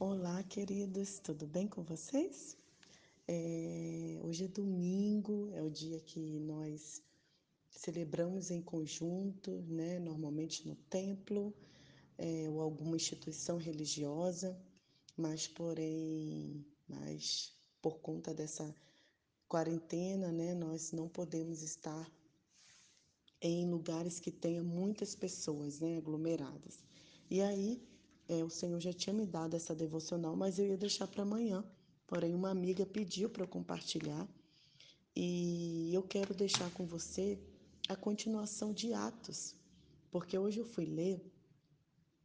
Olá, queridos, tudo bem com vocês? É, hoje é domingo, é o dia que nós celebramos em conjunto, né? Normalmente no templo é, ou alguma instituição religiosa, mas porém, mas por conta dessa quarentena, né? Nós não podemos estar em lugares que tenha muitas pessoas, né? Aglomeradas. E aí é, o Senhor já tinha me dado essa devocional, mas eu ia deixar para amanhã. Porém, uma amiga pediu para eu compartilhar e eu quero deixar com você a continuação de Atos, porque hoje eu fui ler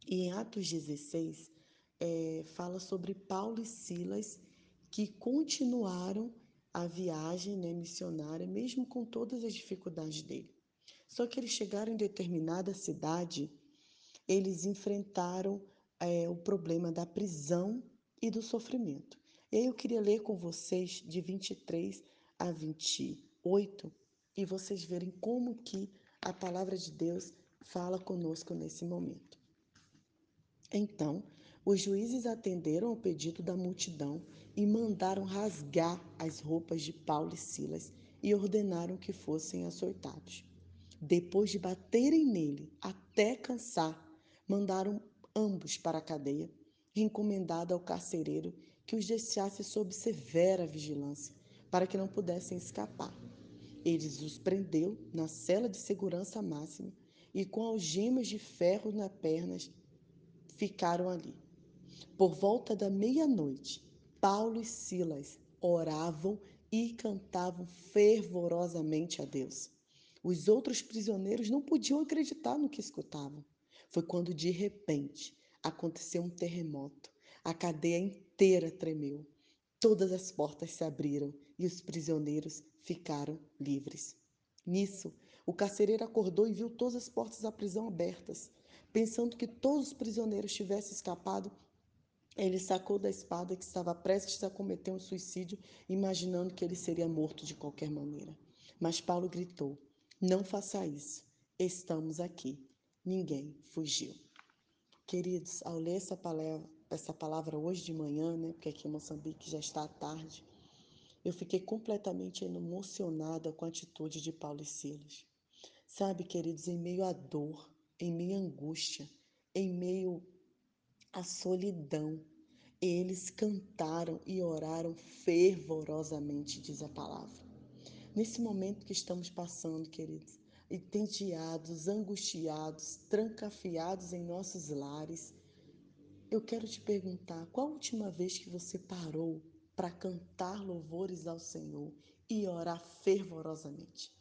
e em Atos 16 é, fala sobre Paulo e Silas que continuaram a viagem né, missionária, mesmo com todas as dificuldades dele. Só que eles chegaram em determinada cidade, eles enfrentaram é, o problema da prisão e do sofrimento. E aí eu queria ler com vocês de 23 a 28 e vocês verem como que a palavra de Deus fala conosco nesse momento. Então, os juízes atenderam ao pedido da multidão e mandaram rasgar as roupas de Paulo e Silas e ordenaram que fossem açoitados. Depois de baterem nele até cansar, mandaram ambos para a cadeia, encomendada ao carcereiro que os deixasse sob severa vigilância, para que não pudessem escapar. Eles os prendeu na cela de segurança máxima e com algemas de ferro nas pernas ficaram ali. Por volta da meia-noite, Paulo e Silas oravam e cantavam fervorosamente a Deus. Os outros prisioneiros não podiam acreditar no que escutavam. Foi quando de repente aconteceu um terremoto. A cadeia inteira tremeu. Todas as portas se abriram e os prisioneiros ficaram livres. Nisso, o carcereiro acordou e viu todas as portas da prisão abertas. Pensando que todos os prisioneiros tivessem escapado, ele sacou da espada que estava prestes a cometer um suicídio, imaginando que ele seria morto de qualquer maneira. Mas Paulo gritou: Não faça isso. Estamos aqui ninguém fugiu. Queridos, ao ler essa palavra, essa palavra hoje de manhã, né, porque aqui em Moçambique já está à tarde, eu fiquei completamente emocionada com a atitude de Paulo e Silas. Sabe, queridos, em meio à dor, em meio à angústia, em meio à solidão, eles cantaram e oraram fervorosamente, diz a palavra. Nesse momento que estamos passando, queridos, entediados, angustiados, trancafiados em nossos lares. Eu quero te perguntar: qual a última vez que você parou para cantar louvores ao Senhor e orar fervorosamente?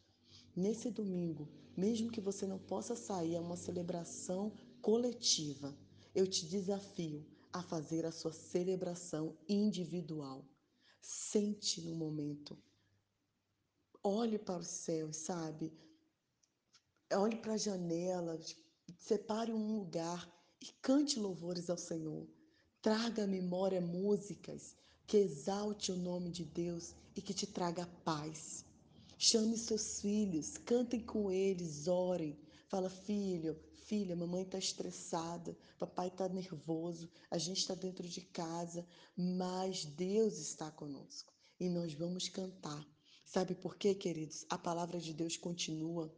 Nesse domingo, mesmo que você não possa sair a uma celebração coletiva, eu te desafio a fazer a sua celebração individual. Sente no momento. Olhe para os céus, sabe? Olhe para a janela, separe um lugar e cante louvores ao Senhor. Traga à memória músicas que exalte o nome de Deus e que te traga paz. Chame seus filhos, cantem com eles, orem. Fala, filho, filha, mamãe está estressada, papai está nervoso, a gente está dentro de casa, mas Deus está conosco e nós vamos cantar. Sabe por quê, queridos? A palavra de Deus continua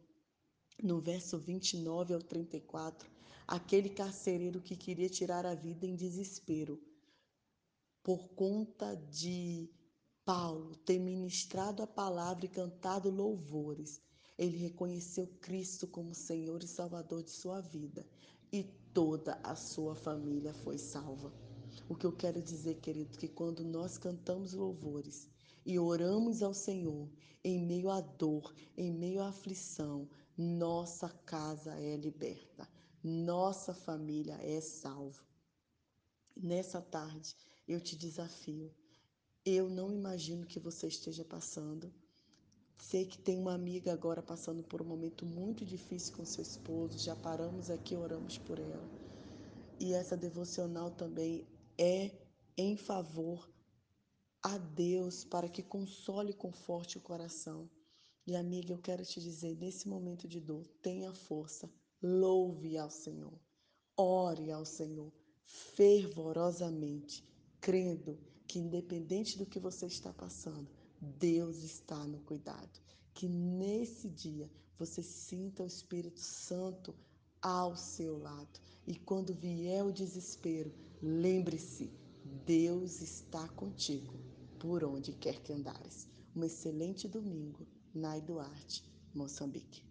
no verso 29 ao 34, aquele carcereiro que queria tirar a vida em desespero, por conta de Paulo ter ministrado a palavra e cantado louvores, ele reconheceu Cristo como Senhor e Salvador de sua vida e toda a sua família foi salva. O que eu quero dizer, querido, que quando nós cantamos louvores e oramos ao Senhor em meio à dor, em meio à aflição, nossa casa é liberta, nossa família é salva. Nessa tarde, eu te desafio. Eu não imagino que você esteja passando. Sei que tem uma amiga agora passando por um momento muito difícil com seu esposo. Já paramos aqui, oramos por ela. E essa devocional também é em favor a Deus para que console e conforte o coração. E amiga, eu quero te dizer, nesse momento de dor, tenha força, louve ao Senhor, ore ao Senhor, fervorosamente, crendo que, independente do que você está passando, Deus está no cuidado. Que nesse dia você sinta o Espírito Santo ao seu lado. E quando vier o desespero, lembre-se: Deus está contigo por onde quer que andares. Um excelente domingo, Nai Duarte, Moçambique.